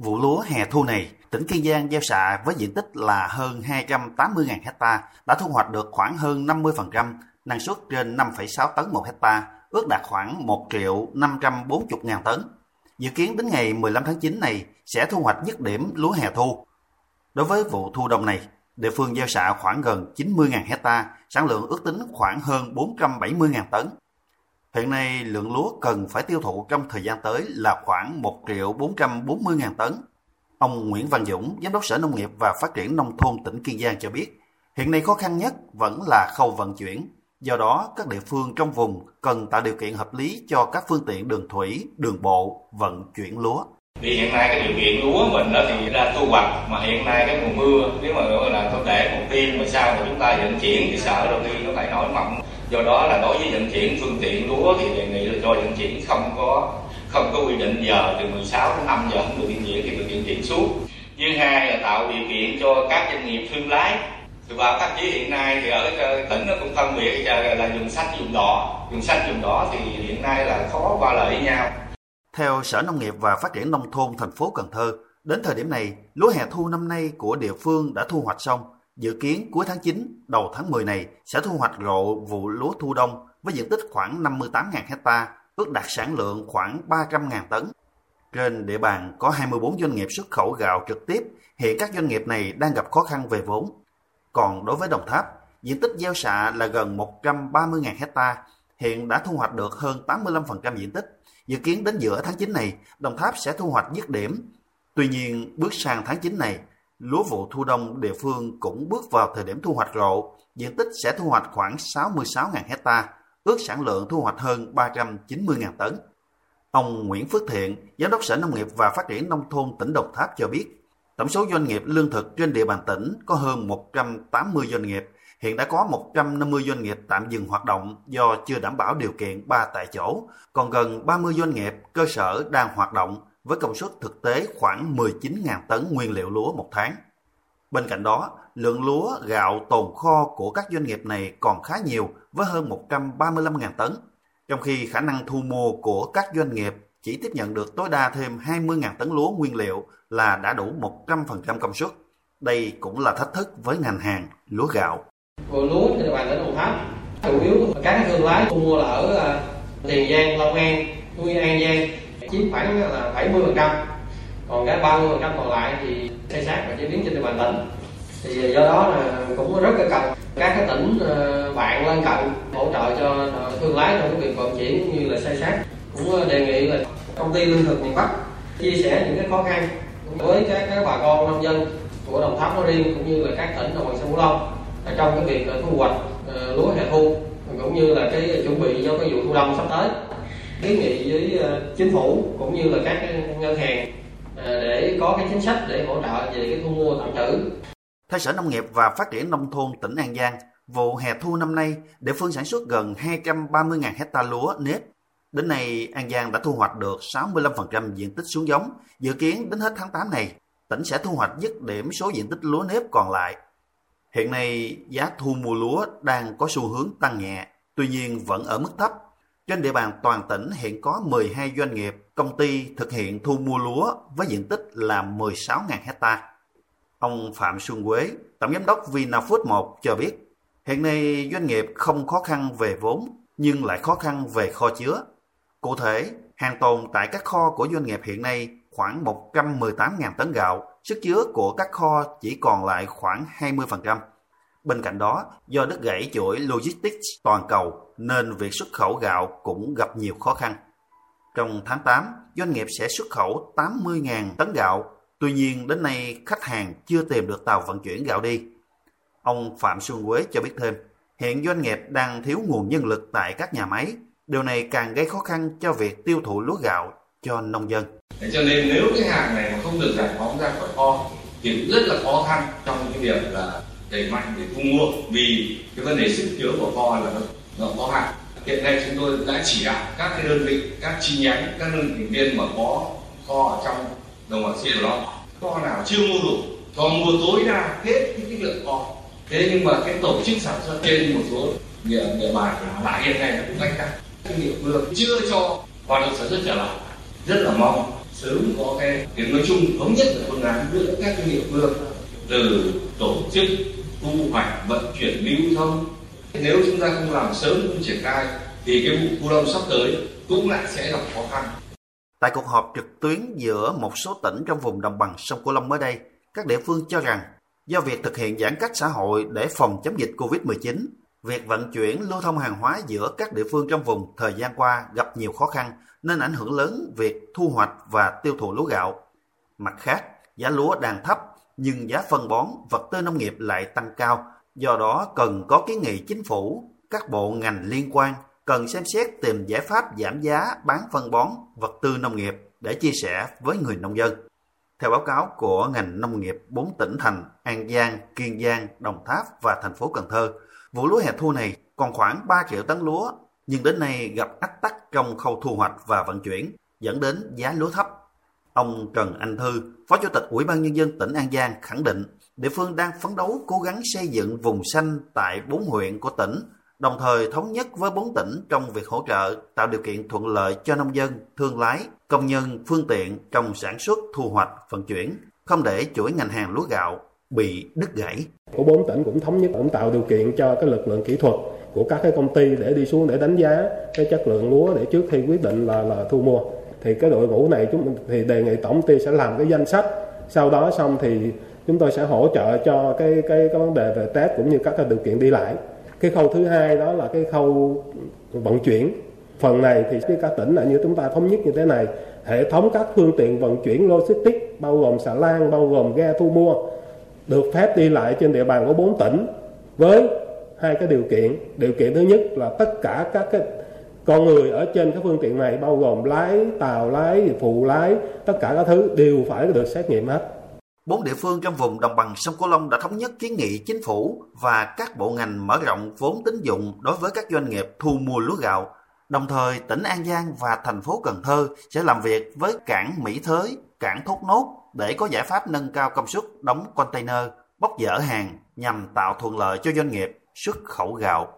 Vụ lúa hè thu này, tỉnh Kiên Giang gieo xạ với diện tích là hơn 280.000 hecta đã thu hoạch được khoảng hơn 50%, năng suất trên 5,6 tấn một hecta, ước đạt khoảng 1 triệu 540 ngàn tấn. Dự kiến đến ngày 15 tháng 9 này sẽ thu hoạch dứt điểm lúa hè thu. Đối với vụ thu đông này, địa phương gieo xạ khoảng gần 90.000 hecta, sản lượng ước tính khoảng hơn 470.000 tấn. Hiện nay, lượng lúa cần phải tiêu thụ trong thời gian tới là khoảng 1 triệu 440 ngàn tấn. Ông Nguyễn Văn Dũng, Giám đốc Sở Nông nghiệp và Phát triển Nông thôn tỉnh Kiên Giang cho biết, hiện nay khó khăn nhất vẫn là khâu vận chuyển. Do đó, các địa phương trong vùng cần tạo điều kiện hợp lý cho các phương tiện đường thủy, đường bộ vận chuyển lúa. Thì hiện nay cái điều kiện lúa mình đó thì ra thu hoạch mà hiện nay cái mùa mưa nếu mà gọi là có để một tiên mà sau mà chúng ta vận chuyển thì sợ đầu tiên nó phải nổi mộng do đó là đối với vận chuyển phương tiện lúa thì đề nghị là cho vận chuyển không có không có quy định giờ từ 16 đến 5 giờ không được vận chuyển thì được vận chuyển xuống thứ hai là tạo điều kiện cho các doanh nghiệp thương lái. Và các chí hiện nay thì ở tỉnh nó cũng phân biệt ờ, là dùng xanh dùng đỏ. Dùng xanh dùng đỏ thì hiện nay là khó qua lại với nhau. Theo Sở Nông nghiệp và Phát triển Nông thôn thành phố Cần Thơ, đến thời điểm này, lúa hè thu năm nay của địa phương đã thu hoạch xong. Dự kiến cuối tháng 9, đầu tháng 10 này sẽ thu hoạch rộ vụ lúa thu đông với diện tích khoảng 58.000 hecta, ước đạt sản lượng khoảng 300.000 tấn. Trên địa bàn có 24 doanh nghiệp xuất khẩu gạo trực tiếp, hiện các doanh nghiệp này đang gặp khó khăn về vốn. Còn đối với Đồng Tháp, diện tích gieo xạ là gần 130.000 hecta, hiện đã thu hoạch được hơn 85% diện tích. Dự kiến đến giữa tháng 9 này, Đồng Tháp sẽ thu hoạch dứt điểm. Tuy nhiên, bước sang tháng 9 này, lúa vụ thu đông địa phương cũng bước vào thời điểm thu hoạch rộ, diện tích sẽ thu hoạch khoảng 66.000 hecta, ước sản lượng thu hoạch hơn 390.000 tấn. Ông Nguyễn Phước Thiện, Giám đốc Sở Nông nghiệp và Phát triển Nông thôn tỉnh Đồng Tháp cho biết, tổng số doanh nghiệp lương thực trên địa bàn tỉnh có hơn 180 doanh nghiệp, hiện đã có 150 doanh nghiệp tạm dừng hoạt động do chưa đảm bảo điều kiện ba tại chỗ, còn gần 30 doanh nghiệp cơ sở đang hoạt động với công suất thực tế khoảng 19.000 tấn nguyên liệu lúa một tháng. Bên cạnh đó, lượng lúa, gạo tồn kho của các doanh nghiệp này còn khá nhiều với hơn 135.000 tấn, trong khi khả năng thu mua của các doanh nghiệp chỉ tiếp nhận được tối đa thêm 20.000 tấn lúa nguyên liệu là đã đủ 100% công suất. Đây cũng là thách thức với ngành hàng lúa gạo. Vụ lúa trên địa bàn tỉnh Đồng Tháp chủ yếu các thương lái thu mua là ở à, Tiền Giang, Long An, Nguyên An Giang chiếm khoảng là 70%. Còn cái 30% còn lại thì khai sát và chế biến trên địa bàn tỉnh. Thì do đó là cũng rất là cần các cái tỉnh ờ, bạn lân cận hỗ trợ cho ờ, thương lái trong cái việc vận chuyển cũng như là xây sát cũng ờ, đề nghị là công ty lương thực miền Bắc chia sẻ những cái khó khăn với các, các bà con nông dân của Đồng Tháp nói riêng cũng như là các tỉnh đồng bằng sông Cửu Long trong cái việc thu hoạch lúa hè thu cũng như là cái chuẩn bị cho cái vụ thu đông sắp tới kiến nghị với ờ, chính phủ cũng như là các ngân hàng ờ, để có cái chính sách để hỗ trợ về cái thu mua tạm trữ. Theo Sở Nông nghiệp và Phát triển Nông thôn tỉnh An Giang, vụ hè thu năm nay, địa phương sản xuất gần 230.000 hecta lúa nếp. Đến nay, An Giang đã thu hoạch được 65% diện tích xuống giống. Dự kiến đến hết tháng 8 này, tỉnh sẽ thu hoạch dứt điểm số diện tích lúa nếp còn lại Hiện nay giá thu mua lúa đang có xu hướng tăng nhẹ, tuy nhiên vẫn ở mức thấp. Trên địa bàn toàn tỉnh hiện có 12 doanh nghiệp, công ty thực hiện thu mua lúa với diện tích là 16.000 hecta. Ông Phạm Xuân Quế, Tổng Giám đốc Vinafood 1 cho biết, hiện nay doanh nghiệp không khó khăn về vốn, nhưng lại khó khăn về kho chứa. Cụ thể, hàng tồn tại các kho của doanh nghiệp hiện nay khoảng 118.000 tấn gạo, sức chứa của các kho chỉ còn lại khoảng 20%. Bên cạnh đó, do đứt gãy chuỗi logistics toàn cầu nên việc xuất khẩu gạo cũng gặp nhiều khó khăn. Trong tháng 8, doanh nghiệp sẽ xuất khẩu 80.000 tấn gạo, tuy nhiên đến nay khách hàng chưa tìm được tàu vận chuyển gạo đi. Ông Phạm Xuân Quế cho biết thêm, hiện doanh nghiệp đang thiếu nguồn nhân lực tại các nhà máy, điều này càng gây khó khăn cho việc tiêu thụ lúa gạo cho nông dân. Thế cho nên nếu cái hàng này mà không được giải phóng ra khỏi kho thì rất là khó khăn trong cái việc là đẩy mạnh để thu mua vì cái vấn đề sức chứa của kho là nó, nó có hạn. Hiện nay chúng tôi đã chỉ đạo các cái đơn vị, các chi nhánh, các đơn vị viên mà có kho ở trong đồng bằng sông Cửu Long. Kho nào chưa mua đủ cho mua tối đa hết cái, cái lượng kho. Thế nhưng mà cái tổ chức sản xuất trên một số địa, địa bàn lại hiện nay nó cũng tăng các địa phương chưa cho hoạt động sản xuất trở lại. Rất là mong sớm có cái tiếng nói chung thống nhất về phương án giữa các cái địa phương từ tổ chức thu hoạch vận chuyển lưu thông nếu chúng ta không làm sớm không triển khai thì cái vụ thu đông sắp tới cũng lại sẽ gặp khó khăn Tại cuộc họp trực tuyến giữa một số tỉnh trong vùng đồng bằng sông Cửu Long mới đây, các địa phương cho rằng do việc thực hiện giãn cách xã hội để phòng chống dịch Covid-19, việc vận chuyển lưu thông hàng hóa giữa các địa phương trong vùng thời gian qua gặp nhiều khó khăn nên ảnh hưởng lớn việc thu hoạch và tiêu thụ lúa gạo. Mặt khác, giá lúa đang thấp nhưng giá phân bón, vật tư nông nghiệp lại tăng cao, do đó cần có kiến nghị chính phủ, các bộ ngành liên quan cần xem xét tìm giải pháp giảm giá bán phân bón, vật tư nông nghiệp để chia sẻ với người nông dân. Theo báo cáo của ngành nông nghiệp 4 tỉnh thành An Giang, Kiên Giang, Đồng Tháp và thành phố Cần Thơ, vụ lúa hè thu này còn khoảng 3 triệu tấn lúa, nhưng đến nay gặp ách tắc trong khâu thu hoạch và vận chuyển, dẫn đến giá lúa thấp. Ông Trần Anh Thư, Phó Chủ tịch Ủy ban Nhân dân tỉnh An Giang khẳng định địa phương đang phấn đấu cố gắng xây dựng vùng xanh tại bốn huyện của tỉnh đồng thời thống nhất với bốn tỉnh trong việc hỗ trợ tạo điều kiện thuận lợi cho nông dân, thương lái, công nhân, phương tiện trong sản xuất, thu hoạch, vận chuyển, không để chuỗi ngành hàng lúa gạo bị đứt gãy. Của bốn tỉnh cũng thống nhất cũng tạo điều kiện cho cái lực lượng kỹ thuật của các cái công ty để đi xuống để đánh giá cái chất lượng lúa để trước khi quyết định là là thu mua. Thì cái đội ngũ này chúng thì đề nghị tổng ty sẽ làm cái danh sách. Sau đó xong thì chúng tôi sẽ hỗ trợ cho cái cái cái vấn đề về test cũng như các cái điều kiện đi lại. Cái khâu thứ hai đó là cái khâu vận chuyển. Phần này thì các tỉnh là như chúng ta thống nhất như thế này, hệ thống các phương tiện vận chuyển logistics bao gồm xà lan, bao gồm ghe thu mua, được phép đi lại trên địa bàn của bốn tỉnh với hai cái điều kiện. Điều kiện thứ nhất là tất cả các cái con người ở trên các phương tiện này bao gồm lái tàu lái phụ lái tất cả các thứ đều phải được xét nghiệm hết Bốn địa phương trong vùng đồng bằng sông Cửu Long đã thống nhất kiến nghị chính phủ và các bộ ngành mở rộng vốn tín dụng đối với các doanh nghiệp thu mua lúa gạo. Đồng thời, tỉnh An Giang và thành phố Cần Thơ sẽ làm việc với cảng Mỹ Thới, cảng Thốt Nốt để có giải pháp nâng cao công suất đóng container, bốc dỡ hàng nhằm tạo thuận lợi cho doanh nghiệp xuất khẩu gạo.